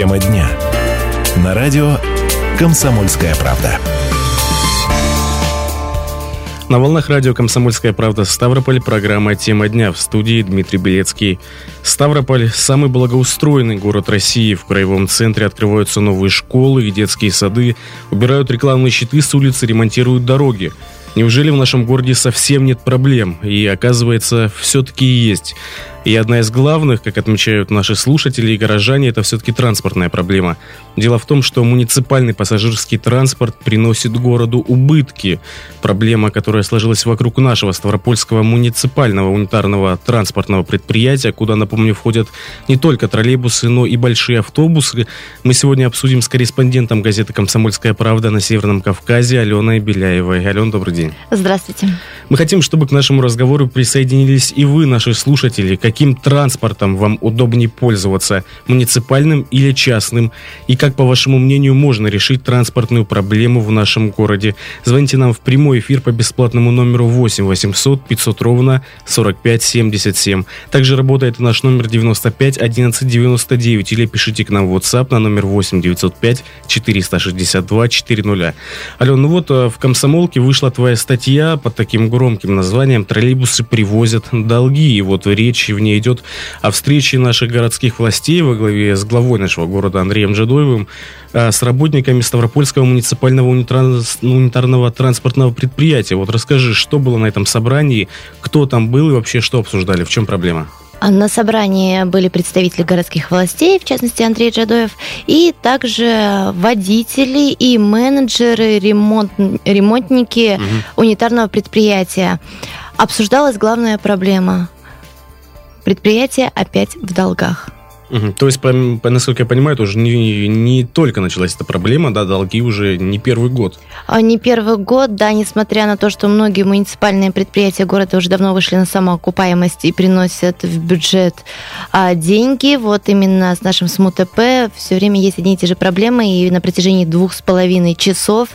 Тема дня. На радио «Комсомольская правда». На волнах радио «Комсомольская правда» Ставрополь. Программа «Тема дня» в студии Дмитрий Белецкий. Ставрополь – самый благоустроенный город России. В краевом центре открываются новые школы и детские сады, убирают рекламные щиты с улицы, ремонтируют дороги. Неужели в нашем городе совсем нет проблем? И оказывается, все-таки есть. И одна из главных, как отмечают наши слушатели и горожане, это все-таки транспортная проблема. Дело в том, что муниципальный пассажирский транспорт приносит городу убытки. Проблема, которая сложилась вокруг нашего Ставропольского муниципального унитарного транспортного предприятия, куда, напомню, входят не только троллейбусы, но и большие автобусы. Мы сегодня обсудим с корреспондентом газеты «Комсомольская правда» на Северном Кавказе Аленой Беляевой. Алена, добрый день. Здравствуйте. Мы хотим, чтобы к нашему разговору присоединились и вы, наши слушатели. Каким транспортом вам удобнее пользоваться, муниципальным или частным? И как, по вашему мнению, можно решить транспортную проблему в нашем городе? Звоните нам в прямой эфир по бесплатному номеру 8 800 500 ровно 45 77. Также работает наш номер 95 11 99 или пишите к нам в WhatsApp на номер 8 905 462 400. Ален, ну вот э, в «Комсомолке» вышла твоя статья под таким громким названием «Троллейбусы привозят долги». И вот речь в ней идет о встрече наших городских властей во главе с главой нашего города Андреем Жадоевым а, с работниками Ставропольского муниципального унитарного транспортного предприятия. Вот расскажи, что было на этом собрании, кто там был и вообще что обсуждали, в чем проблема? А на собрании были представители городских властей, в частности Андрей Джадоев, и также водители и менеджеры, ремонт, ремонтники угу. унитарного предприятия. Обсуждалась главная проблема. Предприятие опять в долгах. Угу. То есть, по, по, насколько я понимаю, это уже не, не только началась эта проблема, да, долги уже не первый год. А не первый год, да, несмотря на то, что многие муниципальные предприятия города уже давно вышли на самоокупаемость и приносят в бюджет а, деньги, вот именно с нашим СМУТП все время есть одни и те же проблемы, и на протяжении двух с половиной часов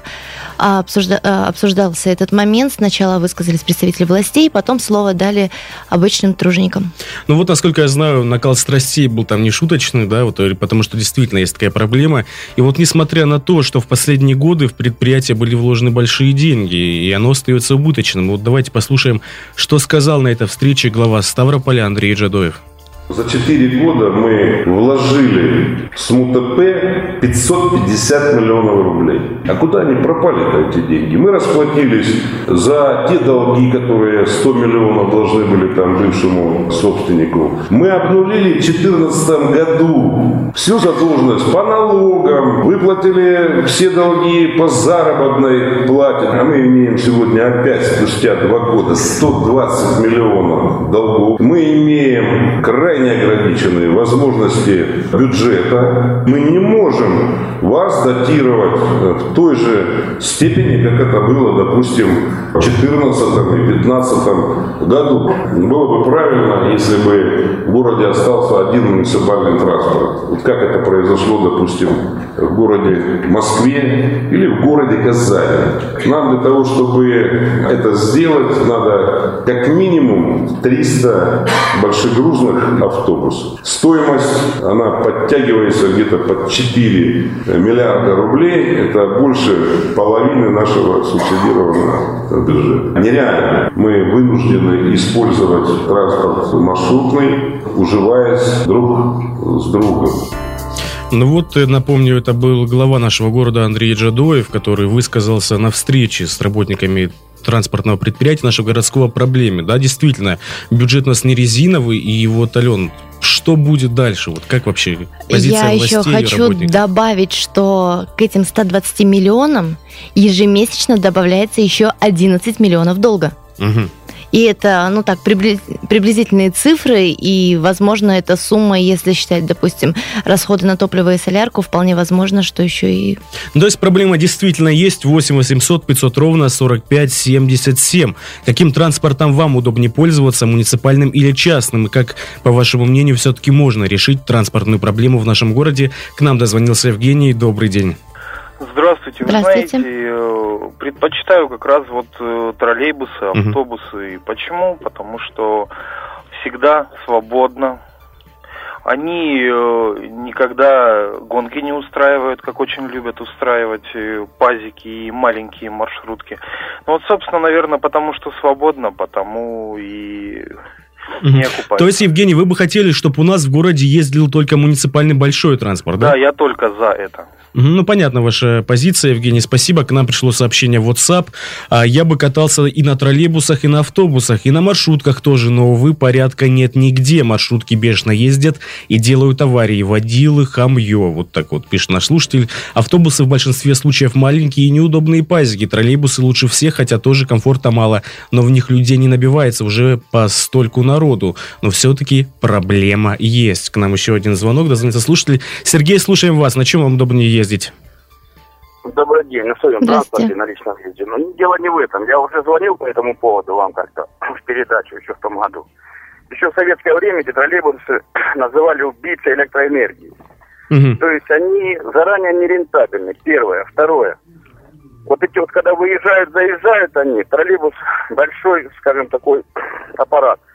а, обсужда, а, обсуждался этот момент. Сначала высказались представители властей, потом слово дали обычным труженикам. Ну вот, насколько я знаю, накал страстей был там не шуточный, да, вот, потому что действительно есть такая проблема. И вот несмотря на то, что в последние годы в предприятие были вложены большие деньги, и оно остается убыточным, вот давайте послушаем, что сказал на этой встрече глава Ставрополя Андрей Джадоев. За 4 года мы вложили в СМУТП 550 миллионов рублей. А куда они пропали-то эти деньги? Мы расплатились за те долги, которые 100 миллионов должны были там бывшему собственнику. Мы обнулили в 2014 году всю задолженность по налогам, выплатили все долги по заработной плате. А мы имеем сегодня опять спустя два года 120 миллионов долгов. Мы имеем край крайне ограниченные возможности бюджета. Мы не можем вас датировать в той же степени, как это было, допустим, в 2014 и 2015 году. Было бы правильно, если бы в городе остался один муниципальный транспорт. Вот как это произошло, допустим, в городе Москве или в городе Казани. Нам для того, чтобы это сделать, надо как минимум 300 большегрузных автобусов. Стоимость, она подтягивается где-то под 4 миллиарда рублей. Это больше половины нашего субсидированного бюджета. Нереально. Мы вынуждены использовать транспорт маршрутный, уживаясь друг с другом. Ну вот, э, напомню, это был глава нашего города Андрей Джадоев, который высказался на встрече с работниками транспортного предприятия нашего городского проблеме. Да, действительно, бюджет у нас не резиновый, и вот, Ален, что будет дальше? Вот как вообще позиция Я еще хочу работников? добавить, что к этим 120 миллионам ежемесячно добавляется еще 11 миллионов долга. Угу. И это, ну так, приблизительные цифры, и, возможно, эта сумма, если считать, допустим, расходы на топливо и солярку, вполне возможно, что еще и... Ну, то есть проблема действительно есть. 8 800 500 ровно 45 77. Каким транспортом вам удобнее пользоваться, муниципальным или частным? И как, по вашему мнению, все-таки можно решить транспортную проблему в нашем городе? К нам дозвонился Евгений. Добрый день. Здравствуйте. Вы Здравствуйте. знаете, э, предпочитаю как раз вот э, троллейбусы, автобусы. Угу. Почему? Потому что всегда свободно. Они э, никогда гонки не устраивают, как очень любят устраивать пазики и маленькие маршрутки. Ну вот, собственно, наверное, потому что свободно, потому и не окупается. То есть, Евгений, вы бы хотели, чтобы у нас в городе ездил только муниципальный большой транспорт, да? Да, я только за это. Ну, понятна ваша позиция, Евгений, спасибо. К нам пришло сообщение в WhatsApp. А Я бы катался и на троллейбусах, и на автобусах, и на маршрутках тоже, но, увы, порядка нет нигде. Маршрутки бешено ездят и делают аварии. Водилы, хамье. Вот так вот пишет наш слушатель. Автобусы в большинстве случаев маленькие и неудобные пазики. Троллейбусы лучше всех, хотя тоже комфорта мало. Но в них людей не набивается уже по стольку народу. Но все-таки проблема есть. К нам еще один звонок. Дозвонится слушатель. Сергей, слушаем вас. На чем вам удобнее ездить? Добрый день, на своем транспорте, на личном езде. Но дело не в этом. Я уже звонил по этому поводу вам как-то в передачу еще в том году. Еще в советское время эти троллейбусы называли убийцы электроэнергии. Угу. То есть они заранее нерентабельны, первое. Второе. Вот эти вот, когда выезжают, заезжают они, троллейбус большой, скажем, такой аппарат –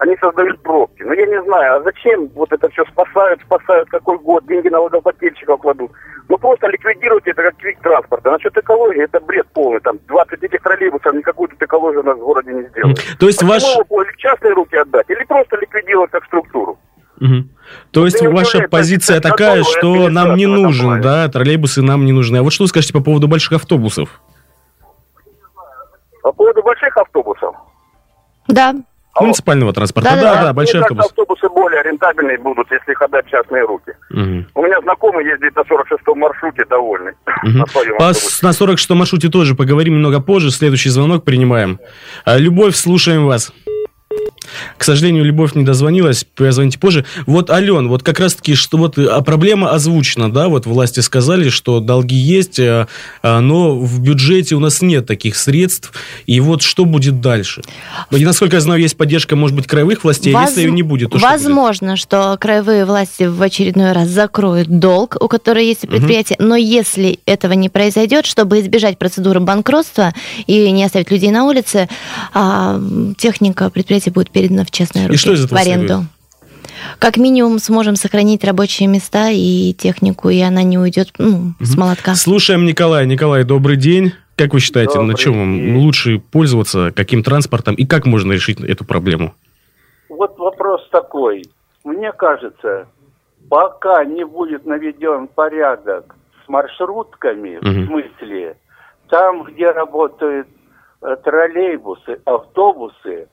они создают пробки. Но я не знаю, а зачем вот это все спасают, спасают, какой год, деньги налогоплательщиков кладут. Ну просто ликвидировать это как вид транспорта. Насчет экологии это бред полный. Там 20 этих троллейбусов, никакую тут экологию у нас в городе не сделают. То есть ваш... Его в частные руки отдать или просто ликвидировать как структуру? Угу. То есть Ты ваша позиция такая, что нам не нужен, да, троллейбусы нам не нужны. А вот что вы скажете по поводу больших автобусов? По поводу больших автобусов? Да, Муниципального транспорта, да, да, да, большие автобусы. автобусы более рентабельные будут, если их отдать в частные руки. Угу. У меня знакомый ездит на 46-м маршруте, довольный. Угу. На, По, на 46-м маршруте тоже поговорим немного позже. Следующий звонок принимаем. А, Любовь, слушаем вас. К сожалению, Любовь не дозвонилась, позвоните позже. Вот, Ален, вот как раз-таки, что вот а проблема озвучена, да, вот власти сказали, что долги есть, а, а, но в бюджете у нас нет таких средств, и вот что будет дальше? И, насколько я знаю, есть поддержка, может быть, краевых властей, Воз... если ее не будет, то Возможно, что, будет? что краевые власти в очередной раз закроют долг, у которого есть предприятие, угу. но если этого не произойдет, чтобы избежать процедуры банкротства и не оставить людей на улице, техника предприятия будет передана в честные руки, и что из этого в аренду. Следует? Как минимум сможем сохранить рабочие места и технику, и она не уйдет ну, угу. с молотка. Слушаем Николая. Николай, добрый день. Как вы считаете, добрый на чем вам лучше пользоваться, каким транспортом и как можно решить эту проблему? Вот вопрос такой. Мне кажется, пока не будет наведен порядок с маршрутками, угу. в смысле, там, где работают э, троллейбусы, автобусы,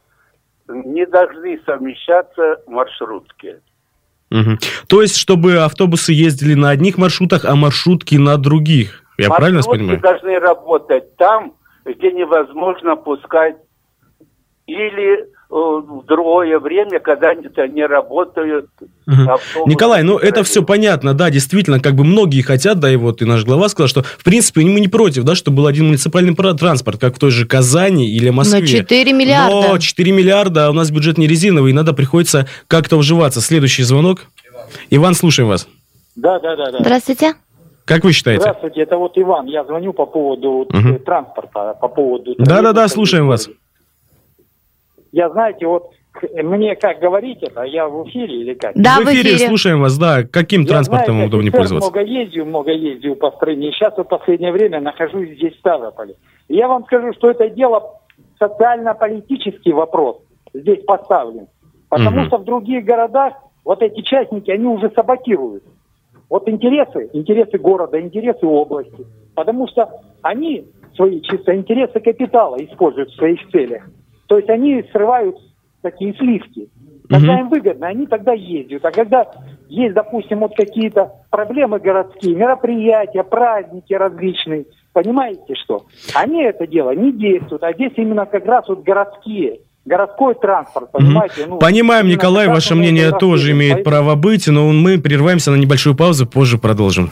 не должны совмещаться маршрутки. Угу. То есть, чтобы автобусы ездили на одних маршрутах, а маршрутки на других. Я Маршрутки правильно понимаю? должны работать там, где невозможно пускать или в другое время, когда они работают. Угу. Николай, ну это все понятно, да, действительно, как бы многие хотят, да, и вот и наш глава сказал, что в принципе мы не против, да, чтобы был один муниципальный транспорт, как в той же Казани или Москве. На 4 миллиарда. Но 4 миллиарда, а у нас бюджет не резиновый, и надо приходится как-то уживаться. Следующий звонок. Иван, слушаем вас. Да, да, да. да. Здравствуйте. Как вы считаете? Здравствуйте, это вот Иван. Я звоню по поводу угу. транспорта, по поводу... Да-да-да, слушаем вас. Я, знаете, вот мне как говорить это? Я в эфире или как? Да, в эфире, в эфире. слушаем вас, да. Каким я, транспортом знаете, удобнее пользоваться? много ездил, много ездил по стране. Сейчас в последнее время нахожусь здесь в Ставрополе. И я вам скажу, что это дело социально-политический вопрос здесь поставлен. Потому угу. что в других городах вот эти частники, они уже саботируют. Вот интересы, интересы города, интересы области. Потому что они свои чисто интересы капитала используют в своих целях. То есть они срывают такие сливки. Когда угу. им выгодно, они тогда ездят. А когда есть, допустим, вот какие-то проблемы городские, мероприятия, праздники различные, понимаете что? Они это дело не действуют, а здесь именно как раз вот городские городской транспорт, понимаете? Ну, Понимаем, Николай, ваше мнение тоже имеет право быть, но мы прерываемся на небольшую паузу, позже продолжим.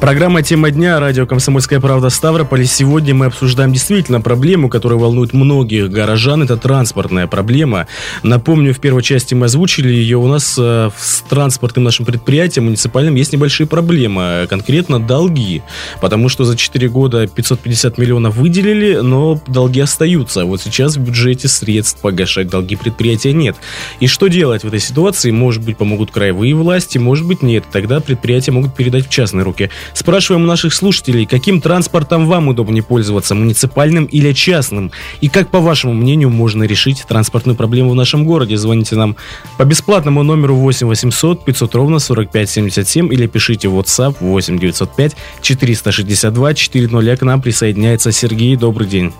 Программа «Тема дня», радио «Комсомольская правда» Ставрополь. Сегодня мы обсуждаем действительно проблему, которая волнует многих горожан. Это транспортная проблема. Напомню, в первой части мы озвучили ее. У нас э, с транспортным нашим предприятием муниципальным есть небольшие проблемы. Конкретно долги. Потому что за 4 года 550 миллионов выделили, но долги остаются. Вот сейчас в бюджете средств погашать долги предприятия нет. И что делать в этой ситуации? Может быть, помогут краевые власти, может быть, нет. Тогда предприятия могут передать в частные руки. Спрашиваем у наших слушателей, каким транспортом вам удобнее пользоваться, муниципальным или частным? И как, по вашему мнению, можно решить транспортную проблему в нашем городе? Звоните нам по бесплатному номеру 8 800 500 ровно 45 77 или пишите в WhatsApp 8 905 462 400. К нам присоединяется Сергей. Добрый день.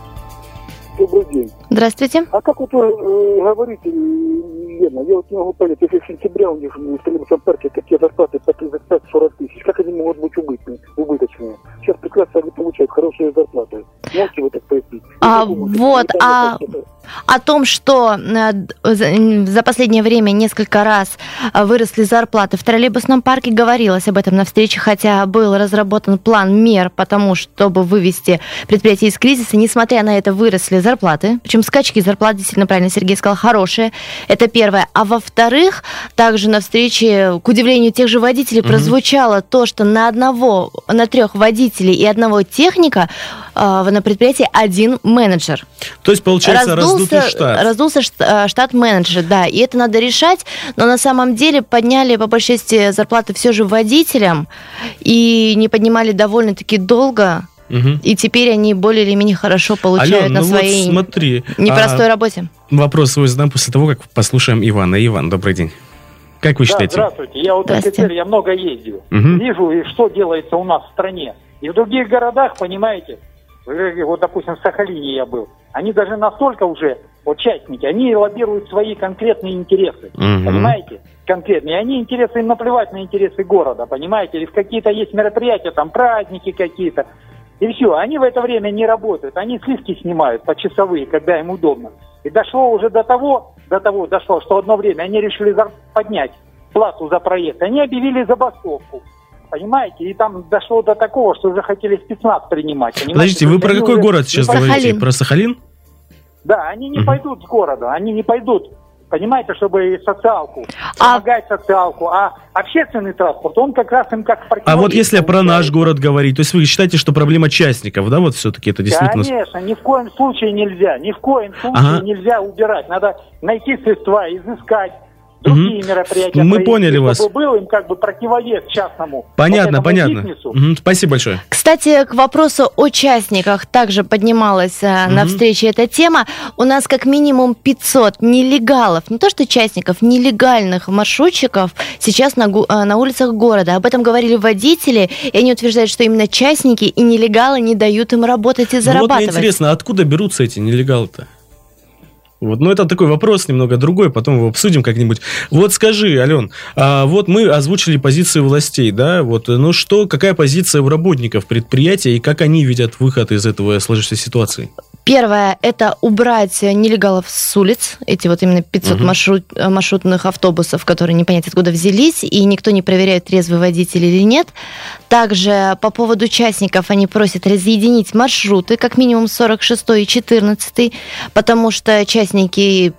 Добрый. Здравствуйте. А как вот вы э, говорите, Лена, я вот не могу понять, если в сентябре у них в Столичном парке такие зарплаты по 35-40 тысяч, как они могут быть убытные, убыточные? Сейчас прекрасно они получают хорошие зарплаты. Можете вы так пояснить? А, вот, а о том, что э, за последнее время несколько раз э, выросли зарплаты в троллейбусном парке, говорилось об этом на встрече, хотя был разработан план мер по тому, чтобы вывести предприятие из кризиса. Несмотря на это, выросли зарплаты. Причем скачки зарплат, действительно правильно Сергей сказал, хорошие. Это первое. А во-вторых, также на встрече, к удивлению тех же водителей, угу. прозвучало то, что на одного, на трех водителей и одного техника э, на предприятии один менеджер. То есть, получается, Раздул раздутый штат. Раздулся э, штат менеджера, да. И это надо решать, но на самом деле подняли по большей части зарплаты все же водителям и не поднимали довольно-таки долго. Угу. И теперь они более или менее хорошо получают Ален, на ну своей вот смотри, непростой а работе. Вопрос свой задам после того, как послушаем Ивана. Иван, добрый день. Как вы да, считаете? Здравствуйте. Я вот офицер, я много ездил. Угу. Вижу, и что делается у нас в стране. И в других городах, понимаете, вот, допустим, в Сахалине я был, они даже настолько уже, участники, они лоббируют свои конкретные интересы, угу. понимаете? Конкретные. Они интересы, им наплевать на интересы города, понимаете? Или в какие-то есть мероприятия, там праздники какие-то. И все, они в это время не работают, они сливки снимают по часовые, когда им удобно. И дошло уже до того, до того дошло, что одно время они решили поднять плату за проезд. Они объявили забастовку. Понимаете? И там дошло до такого, что уже хотели спецназ принимать. Понимаете? Подождите, вы про какой город сейчас говорите? Сахалин. Про Сахалин? Да, они не угу. пойдут с города, они не пойдут понимаете, чтобы социалку, а... помогать социалку, а общественный транспорт, он как раз им как А вот если про наш город говорить, то есть вы считаете, что проблема частников, да, вот все-таки это действительно... Конечно, ни в коем случае нельзя, ни в коем случае ага. нельзя убирать, надо найти средства, изыскать, другие угу. мероприятия. Мы поняли вас. Чтобы был им как бы противовес частному. Понятно, вот понятно. Угу. Спасибо большое. Кстати, к вопросу о частниках также поднималась угу. на встрече эта тема. У нас как минимум 500 нелегалов, не то что частников, нелегальных маршрутчиков сейчас на, э, на улицах города. Об этом говорили водители, и они утверждают, что именно частники и нелегалы не дают им работать и зарабатывать. Ну, вот мне интересно, откуда берутся эти нелегалы-то? Вот, но это такой вопрос немного другой, потом его обсудим как-нибудь. Вот скажи, Ален, а вот мы озвучили позицию властей, да, вот, ну что, какая позиция у работников предприятия и как они видят выход из этого сложившейся ситуации? Первое – это убрать нелегалов с улиц, эти вот именно 500 угу. маршрут, маршрутных автобусов, которые не понять откуда взялись, и никто не проверяет, трезвый водитель или нет. Также по поводу участников они просят разъединить маршруты, как минимум 46 и 14, потому что участники,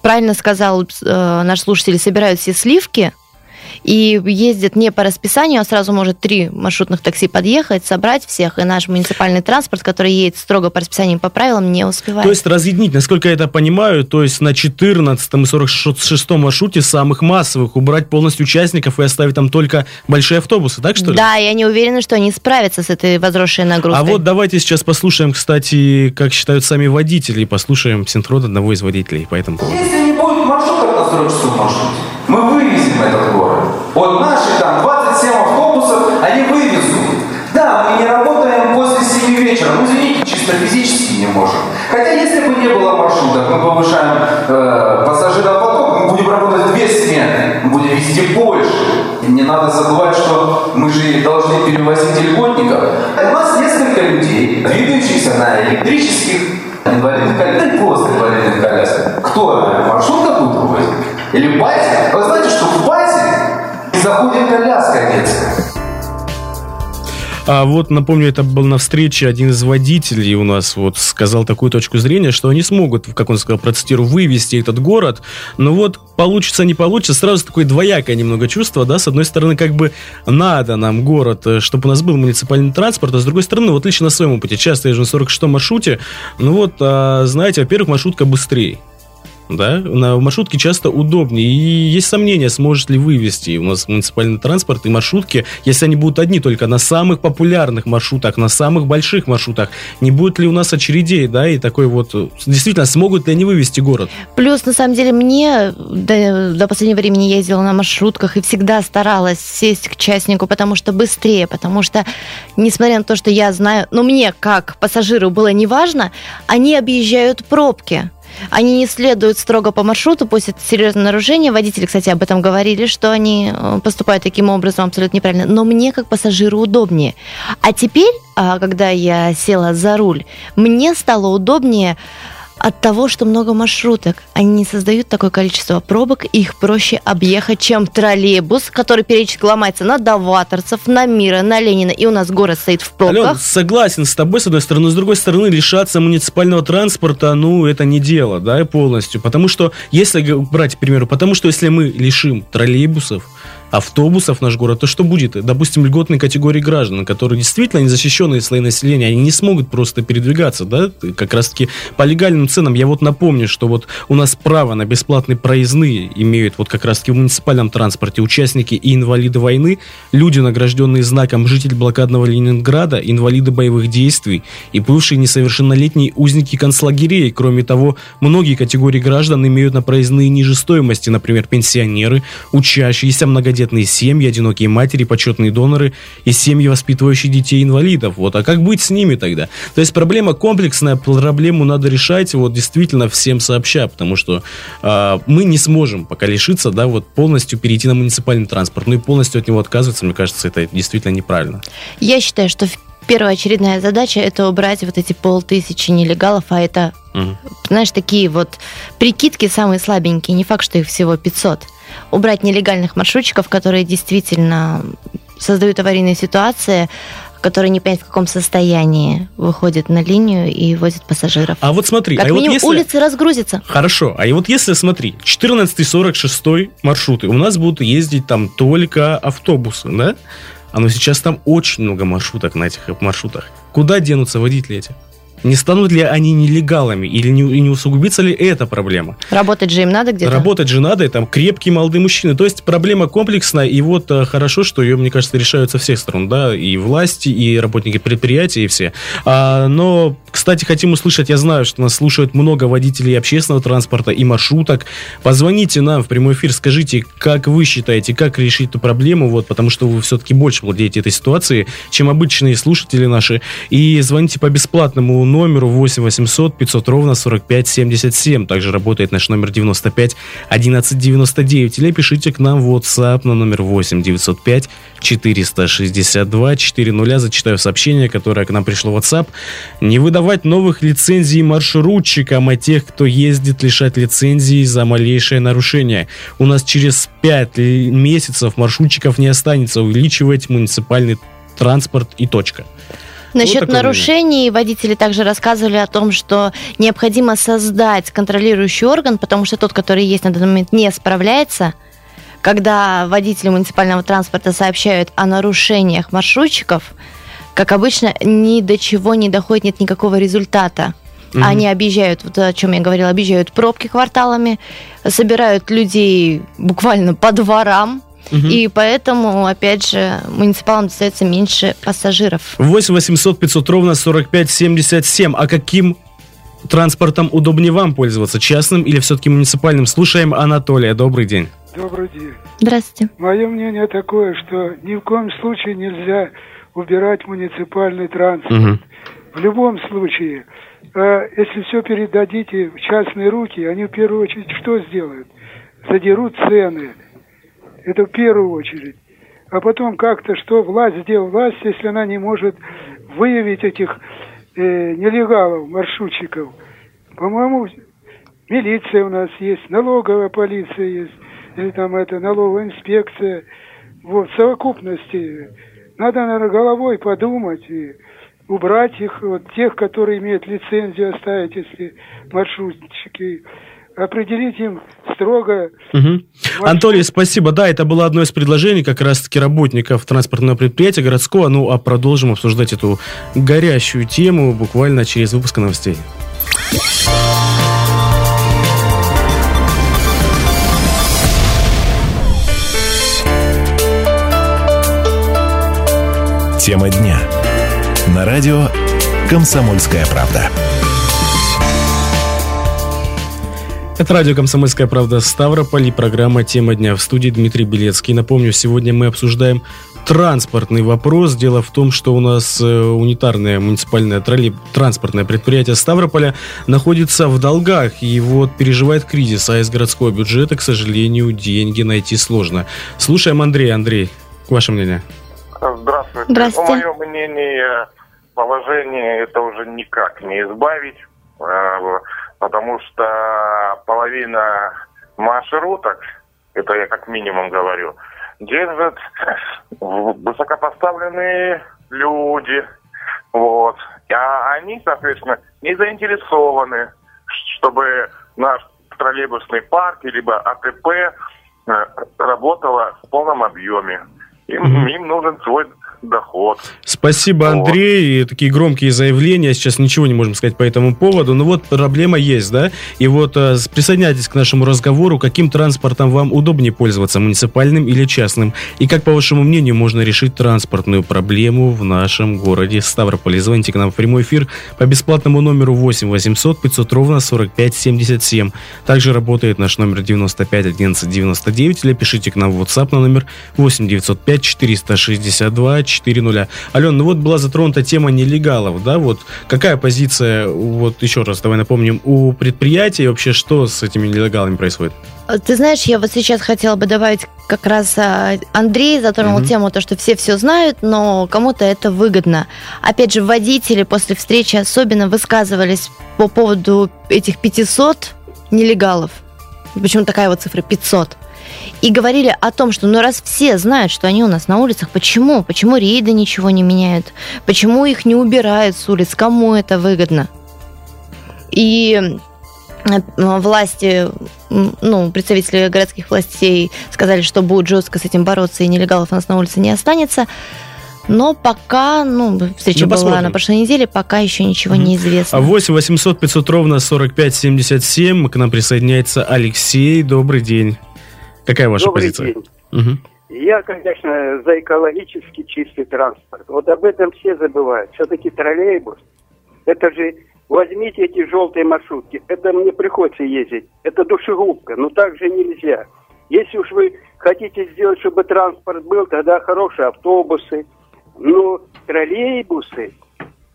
правильно сказал э, наш слушатель, собирают все сливки, и ездит не по расписанию, а сразу может три маршрутных такси подъехать, собрать всех, и наш муниципальный транспорт, который едет строго по расписанию по правилам, не успевает. То есть разъединить, насколько я это понимаю, то есть на 14 и 46 маршруте самых массовых убрать полностью участников и оставить там только большие автобусы, так что ли? Да, я не уверена, что они справятся с этой возросшей нагрузкой. А вот давайте сейчас послушаем, кстати, как считают сами водители, послушаем синхрон одного из водителей по этому поводу. Если не будет маршрута на 40 часов маршруте, мы вывезем этот город. Вот наши там 27 автобусов, они вывезут. Да, мы не работаем после 7 вечера, ну извините, чисто физически не можем. Хотя если бы не было маршрутов, мы повышаем э, пассажиропоток, мы будем работать две смены, мы будем везти больше. И не надо забывать, что мы же должны перевозить льготников. У нас несколько людей, двигающихся на электрических инвалидных колясках, просто инвалидных колясках. Кто? Маршрутка будет вывозить? Или батя? Вы знаете, что заходит коляска детская. А вот, напомню, это был на встрече один из водителей у нас вот сказал такую точку зрения, что они смогут, как он сказал, процитирую, вывести этот город, но вот получится, не получится, сразу такое двоякое немного чувство, да, с одной стороны, как бы надо нам город, э, чтобы у нас был муниципальный транспорт, а с другой стороны, вот лично на своем опыте, часто езжу на 46 маршруте, ну вот, а, знаете, во-первых, маршрутка быстрее, да, на маршрутке часто удобнее. И есть сомнения, сможет ли вывести у нас муниципальный транспорт и маршрутки, если они будут одни только на самых популярных маршрутах, на самых больших маршрутах. Не будет ли у нас очередей, да, и такой вот... Действительно, смогут ли они вывести город? Плюс, на самом деле, мне до, до последнего времени ездила на маршрутках и всегда старалась сесть к частнику, потому что быстрее, потому что, несмотря на то, что я знаю, но мне, как пассажиру, было неважно, они объезжают пробки. Они не следуют строго по маршруту, пусть это серьезное нарушение. Водители, кстати, об этом говорили, что они э, поступают таким образом абсолютно неправильно. Но мне, как пассажиру, удобнее. А теперь, а, когда я села за руль, мне стало удобнее от того, что много маршруток. Они не создают такое количество пробок, их проще объехать, чем троллейбус, который периодически ломается на Даваторцев, на Мира, на Ленина, и у нас город стоит в пробках. Ален, согласен с тобой, с одной стороны, с другой стороны, лишаться муниципального транспорта, ну, это не дело, да, полностью. Потому что, если брать, к примеру, потому что если мы лишим троллейбусов, автобусов в наш город, то что будет? Допустим, льготной категории граждан, которые действительно незащищенные слои населения, они не смогут просто передвигаться, да, как раз-таки по легальным ценам. Я вот напомню, что вот у нас право на бесплатные проездные имеют вот как раз-таки в муниципальном транспорте участники и инвалиды войны, люди, награжденные знаком житель блокадного Ленинграда, инвалиды боевых действий и бывшие несовершеннолетние узники концлагерей. Кроме того, многие категории граждан имеют на проездные ниже стоимости, например, пенсионеры, учащиеся, многодетные многодетные семьи, одинокие матери, почетные доноры и семьи, воспитывающие детей-инвалидов. Вот. А как быть с ними тогда? То есть проблема комплексная, проблему надо решать вот действительно всем сообща, потому что э, мы не сможем пока лишиться, да, вот полностью перейти на муниципальный транспорт, ну и полностью от него отказываться, мне кажется, это действительно неправильно. Я считаю, что первоочередная задача это убрать вот эти полтысячи нелегалов, а это, угу. знаешь, такие вот прикидки самые слабенькие. Не факт, что их всего 500 убрать нелегальных маршрутчиков, которые действительно создают аварийные ситуации, которые не понять в каком состоянии выходят на линию и возят пассажиров. А вот смотри, как а минимум вот если... улицы разгрузятся. Хорошо, а и вот если, смотри, 14-46 маршруты, у нас будут ездить там только автобусы, да? А но сейчас там очень много маршруток на этих маршрутах. Куда денутся водители эти? Не станут ли они нелегалами или не, не усугубится ли эта проблема? Работать же им надо где-то? Работать же надо, и там крепкие молодые мужчины. То есть проблема комплексная, и вот э, хорошо, что ее, мне кажется, решают со всех сторон, да, и власти, и работники предприятий, и все. А, но, кстати, хотим услышать, я знаю, что нас слушают много водителей общественного транспорта и маршруток. Позвоните нам в прямой эфир, скажите, как вы считаете, как решить эту проблему, вот, потому что вы все-таки больше владеете этой ситуацией, чем обычные слушатели наши, и звоните по бесплатному номеру 8 800 500 ровно 45 77. Также работает наш номер 95 11 99. Или пишите к нам в WhatsApp на номер 8 905 462 400. Зачитаю сообщение, которое к нам пришло в WhatsApp. Не выдавать новых лицензий маршрутчикам, а тех, кто ездит, лишать лицензии за малейшее нарушение. У нас через 5 месяцев маршрутчиков не останется. Увеличивать муниципальный транспорт и точка. Насчет вот нарушений мнение. водители также рассказывали о том, что необходимо создать контролирующий орган, потому что тот, который есть на данный момент, не справляется. Когда водители муниципального транспорта сообщают о нарушениях маршрутчиков, как обычно, ни до чего не доходит, нет никакого результата. Угу. Они объезжают, вот о чем я говорила, объезжают пробки кварталами, собирают людей буквально по дворам, Угу. И поэтому, опять же, муниципалам достается меньше пассажиров. 8 800 500 ровно 45 77. А каким транспортом удобнее вам пользоваться? Частным или все-таки муниципальным? Слушаем Анатолия. Добрый день. Добрый день. Здравствуйте. Мое мнение такое, что ни в коем случае нельзя убирать муниципальный транспорт. Угу. В любом случае, э, если все передадите в частные руки, они в первую очередь что сделают? Задерут цены, это в первую очередь. А потом как-то, что власть сделает власть, если она не может выявить этих э, нелегалов, маршрутчиков. По-моему, милиция у нас есть, налоговая полиция есть, или там это налоговая инспекция. Вот, в совокупности Надо, наверное, головой подумать и убрать их, вот тех, которые имеют лицензию, оставить, если маршрутчики определить им строго. Угу. Анатолий, спасибо. Да, это было одно из предложений как раз-таки работников транспортного предприятия городского. Ну, а продолжим обсуждать эту горящую тему буквально через выпуск новостей. Тема дня. На радио «Комсомольская правда». Это радио «Комсомольская правда» Ставрополь и программа «Тема дня» в студии Дмитрий Белецкий. Напомню, сегодня мы обсуждаем транспортный вопрос. Дело в том, что у нас э, унитарное муниципальное троллей... транспортное предприятие Ставрополя находится в долгах и вот переживает кризис, а из городского бюджета, к сожалению, деньги найти сложно. Слушаем Андрей. Андрей, ваше мнение? Здравствуйте. Здравствуйте. Мое мнение, положение это уже никак не избавить, э, потому что половина маршруток, это я как минимум говорю, держат высокопоставленные люди, вот, а они, соответственно, не заинтересованы, чтобы наш троллейбусный парк, либо АТП э, работала в полном объеме. Им, им нужен свой доход. Спасибо, Андрей. Вот. Такие громкие заявления. Сейчас ничего не можем сказать по этому поводу. Но вот проблема есть, да? И вот э, присоединяйтесь к нашему разговору. Каким транспортом вам удобнее пользоваться, муниципальным или частным? И как, по вашему мнению, можно решить транспортную проблему в нашем городе Ставрополе? Звоните к нам в прямой эфир по бесплатному номеру 8 800 500 ровно 45 77. Также работает наш номер 95 11 99 или пишите к нам в WhatsApp на номер 8 905 462 4.0. Ален, ну вот была затронута тема нелегалов, да, вот какая позиция, вот еще раз давай напомним, у предприятий вообще что с этими нелегалами происходит? Ты знаешь, я вот сейчас хотела бы добавить как раз а, Андрей затронул угу. тему, то, что все все знают, но кому-то это выгодно. Опять же, водители после встречи особенно высказывались по поводу этих 500 нелегалов. Почему такая вот цифра 500? И говорили о том, что ну раз все знают, что они у нас на улицах, почему? Почему рейды ничего не меняют? Почему их не убирают с улиц? Кому это выгодно? И э, власти, ну, представители городских властей сказали, что будут жестко с этим бороться, и нелегалов у нас на улице не останется. Но пока, ну, встреча ну, была на прошлой неделе, пока еще ничего не известно. 8 800 500 ровно 45 77. К нам присоединяется Алексей. Добрый день. Какая ваша Добрый позиция? День. Угу. Я, конечно, за экологически чистый транспорт. Вот об этом все забывают. Все-таки троллейбус, это же, возьмите эти желтые маршрутки, это мне приходится ездить, это душегубка, но так же нельзя. Если уж вы хотите сделать, чтобы транспорт был, тогда хорошие автобусы, но троллейбусы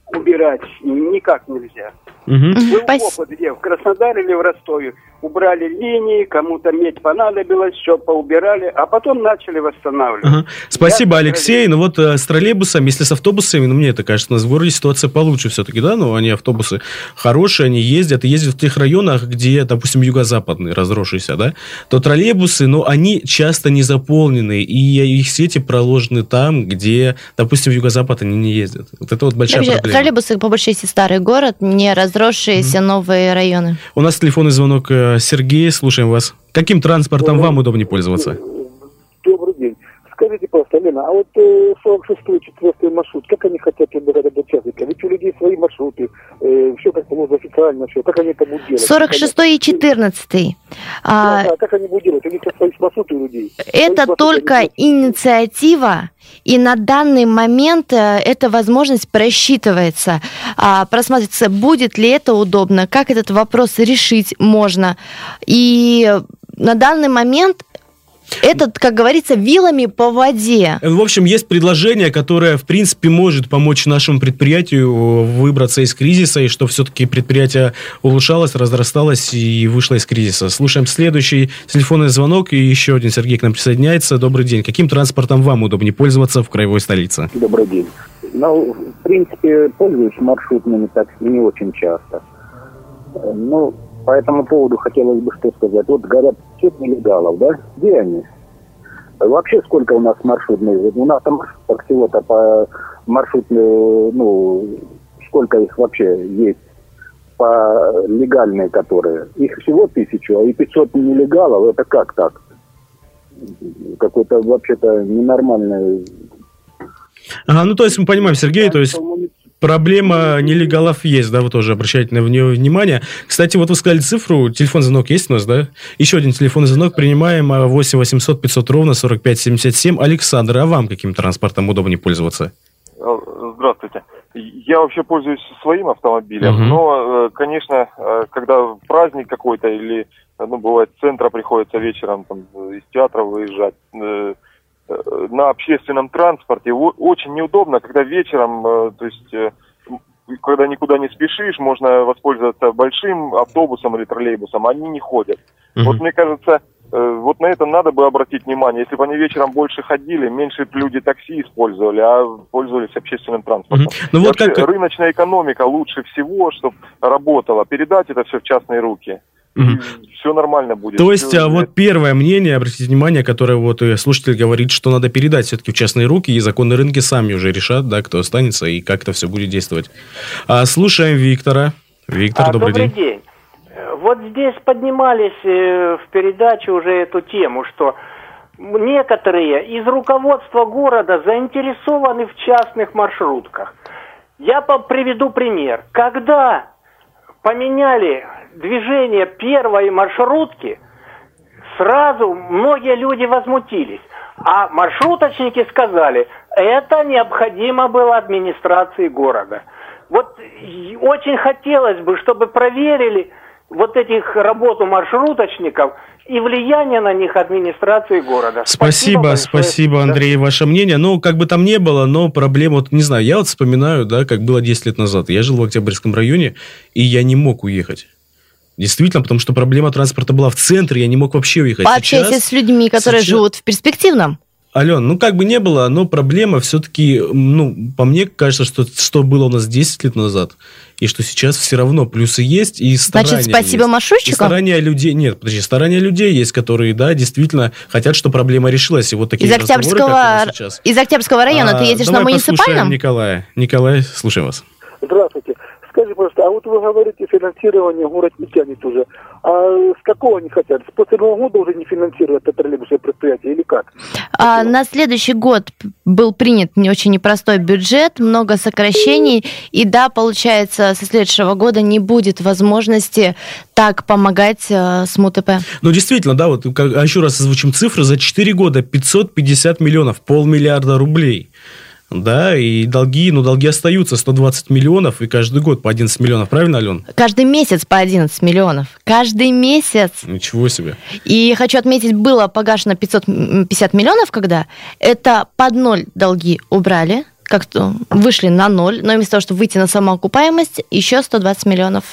убирать никак нельзя. Угу. Был опыт где? В Краснодаре или в Ростове. Убрали линии, кому-то медь понадобилось, все поубирали, а потом начали восстанавливать. Ага. Спасибо, Я Алексей. Ну вот э, с троллейбусами, если с автобусами, ну мне это кажется, у нас в городе ситуация получше все-таки, да, но они автобусы хорошие, они ездят, и ездят в тех районах, где, допустим, юго-западный, разросшийся, да, то троллейбусы, ну, они часто не заполнены, и их сети проложены там, где, допустим, в юго-запад они не ездят. Вот это вот большая Вообще, проблема. Троллейбусы, по большей части, старый город, не раз разросшиеся mm-hmm. новые районы. У нас телефонный звонок э, Сергей, слушаем вас. Каким транспортом вам удобнее пользоваться? Добрый день. Скажите, пожалуйста, Лена, а вот э, 46-й, 4 маршрут, как они хотят убирать от участника? Ведь у людей свои маршруты, э, все как положено официально, все. Как они это будут делать? 46 и 14 да, а, да, как они будут делать? У них свои маршруты у людей. Это свои только инициатива, и на данный момент э, эта возможность просчитывается, а, просматривается, будет ли это удобно, как этот вопрос решить можно. И на данный момент этот, как говорится, вилами по воде. В общем, есть предложение, которое, в принципе, может помочь нашему предприятию выбраться из кризиса, и что все-таки предприятие улучшалось, разрасталось и вышло из кризиса. Слушаем следующий телефонный звонок, и еще один Сергей к нам присоединяется. Добрый день. Каким транспортом вам удобнее пользоваться в краевой столице? Добрый день. Ну, в принципе, пользуюсь маршрутными такси не очень часто. Ну, по этому поводу хотелось бы что сказать. Вот говорят, сеть нелегалов, да? Где они? Вообще сколько у нас маршрутных? У нас там всего-то по маршрутную, ну, сколько их вообще есть по легальные, которые. Их всего тысячу, а и 500 нелегалов, это как так? Какой-то вообще-то ненормальный... Ага, ну то есть мы понимаем, Сергей, то есть проблема нелегалов есть, да, вы тоже обращаете на нее внимание. Кстати, вот вы сказали цифру, телефон звонок есть у нас, да? Еще один телефонный звонок принимаем 8 800 500 ровно 45 77. Александр, а вам каким транспортом удобнее пользоваться? Э, здравствуйте. Я вообще пользуюсь своим автомобилем, угу. но, э, конечно, э, когда праздник какой-то или, ну, бывает, с центра приходится вечером там, из театра выезжать, на общественном транспорте очень неудобно, когда вечером, то есть когда никуда не спешишь, можно воспользоваться большим автобусом или троллейбусом, они не ходят. Угу. Вот мне кажется, Э, вот на это надо бы обратить внимание. Если бы они вечером больше ходили, меньше люди такси использовали, а пользовались общественным транспортом. Mm-hmm. Ну, вот как... Рыночная экономика лучше всего, чтобы работала. Передать это все в частные руки. Mm-hmm. Все нормально будет. То есть, все... а вот первое мнение, обратите внимание, которое вот слушатель говорит, что надо передать все-таки в частные руки, и законные рынки сами уже решат, да, кто останется и как это все будет действовать. А, слушаем Виктора. Виктор, а, добрый, добрый день. день. Вот здесь поднимались э, в передаче уже эту тему, что некоторые из руководства города заинтересованы в частных маршрутках. Я приведу пример. Когда поменяли движение первой маршрутки, сразу многие люди возмутились. А маршруточники сказали, это необходимо было администрации города. Вот очень хотелось бы, чтобы проверили вот этих работу маршруточников и влияние на них администрации города. Спасибо, спасибо, спасибо Андрей, да. ваше мнение. Ну, как бы там не было, но проблема, вот не знаю, я вот вспоминаю, да, как было 10 лет назад. Я жил в Октябрьском районе, и я не мог уехать. Действительно, потому что проблема транспорта была в центре, я не мог вообще уехать. Пообщайся Сейчас... с людьми, которые Сейчас... живут в перспективном. Ален, ну как бы не было, но проблема все-таки, ну, по мне кажется, что что было у нас 10 лет назад, и что сейчас все равно плюсы есть, и старания Значит, спасибо есть. маршрутчикам? И старания людей, нет, подожди, старания людей есть, которые, да, действительно хотят, чтобы проблема решилась. И вот такие из Октябрьского, сейчас. Из Октябрьского района а, ты едешь на муниципальном? Николая. Николай, слушаем вас. Здравствуйте. Скажи, пожалуйста, а вот вы говорите, финансирование город не тянет уже. А с какого они хотят? С после Нового года уже не финансируют это троллейбусное предприятие или как? А, на следующий год был принят не очень непростой бюджет, много сокращений, и да, получается, со следующего года не будет возможности так помогать э, с МУТП. Ну, действительно, да, вот как, а еще раз озвучим цифры. За 4 года 550 миллионов, полмиллиарда рублей да, и долги, ну, долги остаются 120 миллионов, и каждый год по 11 миллионов, правильно, Ален? Каждый месяц по 11 миллионов. Каждый месяц. Ничего себе. И хочу отметить, было погашено 550 миллионов, когда это под ноль долги убрали, как-то вышли на ноль, но вместо того, чтобы выйти на самоокупаемость, еще 120 миллионов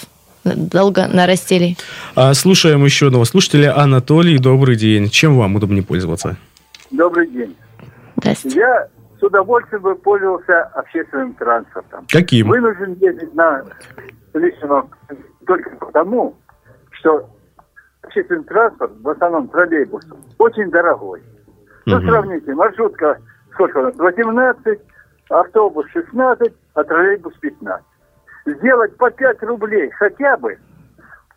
долго нарастили. А слушаем еще одного слушателя. Анатолий, добрый день. Чем вам удобнее пользоваться? Добрый день. Здравствуйте. Я удовольствием бы пользовался общественным транспортом. Каким? Вынужден ездить на личном только потому, что общественный транспорт, в основном троллейбус, очень дорогой. Ну, угу. сравните, маршрутка сколько у нас? 18, автобус 16, а троллейбус 15. Сделать по 5 рублей хотя бы,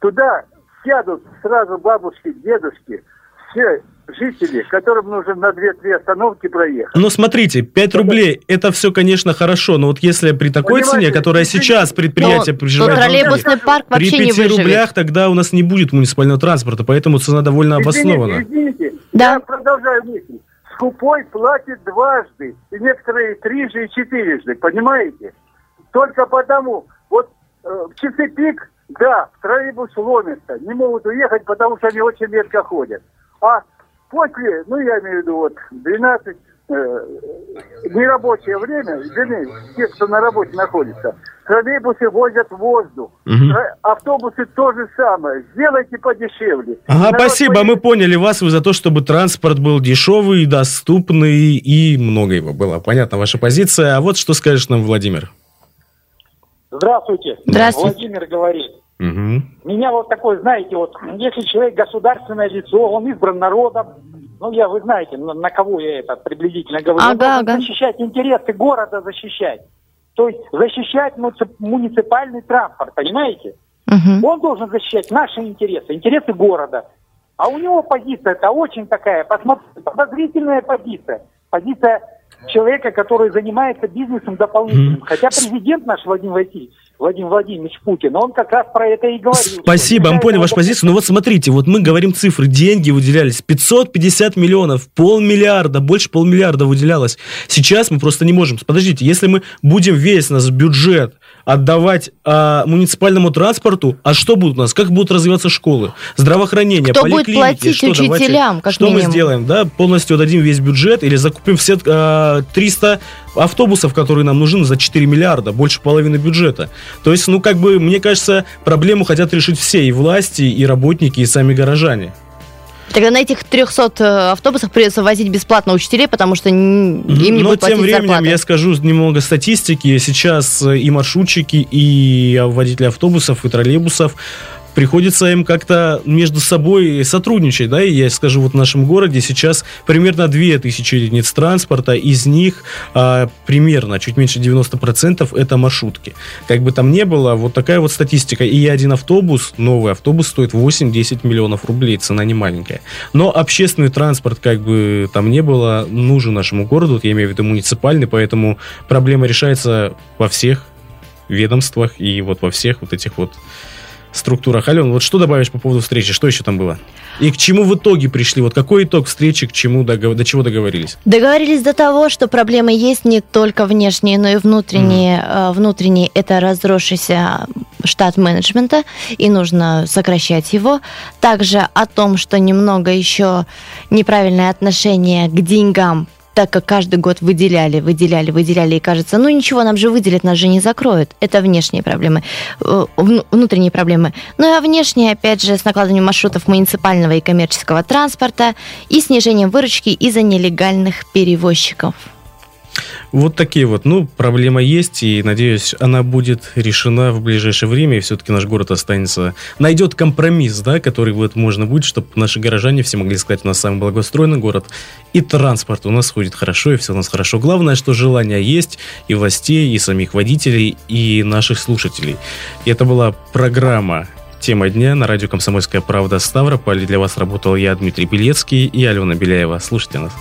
туда сядут сразу бабушки, дедушки, все жители, которым нужно на 2-3 остановки проехать. Ну, смотрите, 5 рублей, это все, конечно, хорошо, но вот если при такой Понимаете, цене, которая сейчас предприятие но, приживает... троллейбусный парк при 5 рублях тогда у нас не будет муниципального транспорта, поэтому цена довольно извините, обоснована. Извините, да. я продолжаю мысль. Скупой платит дважды, и некоторые трижды и четырежды, понимаете? Только потому, вот э, в часы пик, да, троллейбус ломится, не могут уехать, потому что они очень редко ходят. А После, ну я имею в виду вот 12, э, нерабочее время, вернее, те, кто на работе находится, троллейбусы возят воздух. Угу. Автобусы то же самое. Сделайте подешевле. Ага, Народ спасибо. Поедет... Мы поняли вас. Вы за то, чтобы транспорт был дешевый, доступный и много его было. Понятна ваша позиция. А вот что скажешь нам, Владимир? Здравствуйте. Здравствуйте. Владимир говорит. Угу. Меня вот такой, знаете, вот если человек государственное лицо, он избран народом, ну, я, вы знаете, на, на кого я это приблизительно говорю. Ага, ага. Защищать интересы города, защищать. То есть защищать муниципальный транспорт, понимаете? Угу. Он должен защищать наши интересы, интересы города. А у него позиция это очень такая, посмотрите, подозрительная позиция. Позиция человека, который занимается бизнесом дополнительным. Хотя президент наш Владимир Васильевич Владимир Владимирович Путин, он как раз про это и говорил. Спасибо, мы поняли вашу позицию. Но вот смотрите, вот мы говорим цифры, деньги выделялись, 550 миллионов, полмиллиарда, больше полмиллиарда выделялось. Сейчас мы просто не можем. Подождите, если мы будем весь наш бюджет отдавать а, муниципальному транспорту, а что будут у нас? Как будут развиваться школы? Здравоохранение, Кто будет платить что, учителям, давайте, как Что минимум? мы сделаем? Да, полностью отдадим весь бюджет или закупим все а, 300 автобусов, которые нам нужны за 4 миллиарда, больше половины бюджета. То есть, ну, как бы, мне кажется, проблему хотят решить все, и власти, и работники, и сами горожане. Тогда на этих 300 э, автобусах придется возить бесплатно учителей, потому что им не Но будет тем временем зарплаты. я скажу немного статистики. Сейчас э, и маршрутчики, и водители автобусов, и троллейбусов приходится им как-то между собой сотрудничать, да, и я скажу, вот в нашем городе сейчас примерно 2000 единиц транспорта, из них а, примерно чуть меньше 90% это маршрутки. Как бы там ни было, вот такая вот статистика. И один автобус, новый автобус стоит 8-10 миллионов рублей, цена не маленькая. Но общественный транспорт, как бы там не было, нужен нашему городу, я имею в виду муниципальный, поэтому проблема решается во всех ведомствах и вот во всех вот этих вот структурах. Ален, вот что добавишь по поводу встречи? Что еще там было? И к чему в итоге пришли? Вот какой итог встречи, к чему догов... до чего договорились? Договорились до того, что проблемы есть не только внешние, но и внутренние. Mm. Внутренние – это разросшийся штат менеджмента, и нужно сокращать его. Также о том, что немного еще неправильное отношение к деньгам так как каждый год выделяли, выделяли, выделяли, и кажется, ну ничего, нам же выделят, нас же не закроют. Это внешние проблемы, э, внутренние проблемы. Ну а внешние, опять же, с накладыванием маршрутов муниципального и коммерческого транспорта и снижением выручки из-за нелегальных перевозчиков. Вот такие вот, ну, проблема есть, и, надеюсь, она будет решена в ближайшее время, и все-таки наш город останется, найдет компромисс, да, который вот можно будет, чтобы наши горожане все могли сказать, у нас самый благоустроенный город, и транспорт у нас ходит хорошо, и все у нас хорошо. Главное, что желание есть и властей, и самих водителей, и наших слушателей. И это была программа Тема дня на радио «Комсомольская правда» Ставрополь. Для вас работал я, Дмитрий Белецкий и Алена Беляева. Слушайте нас.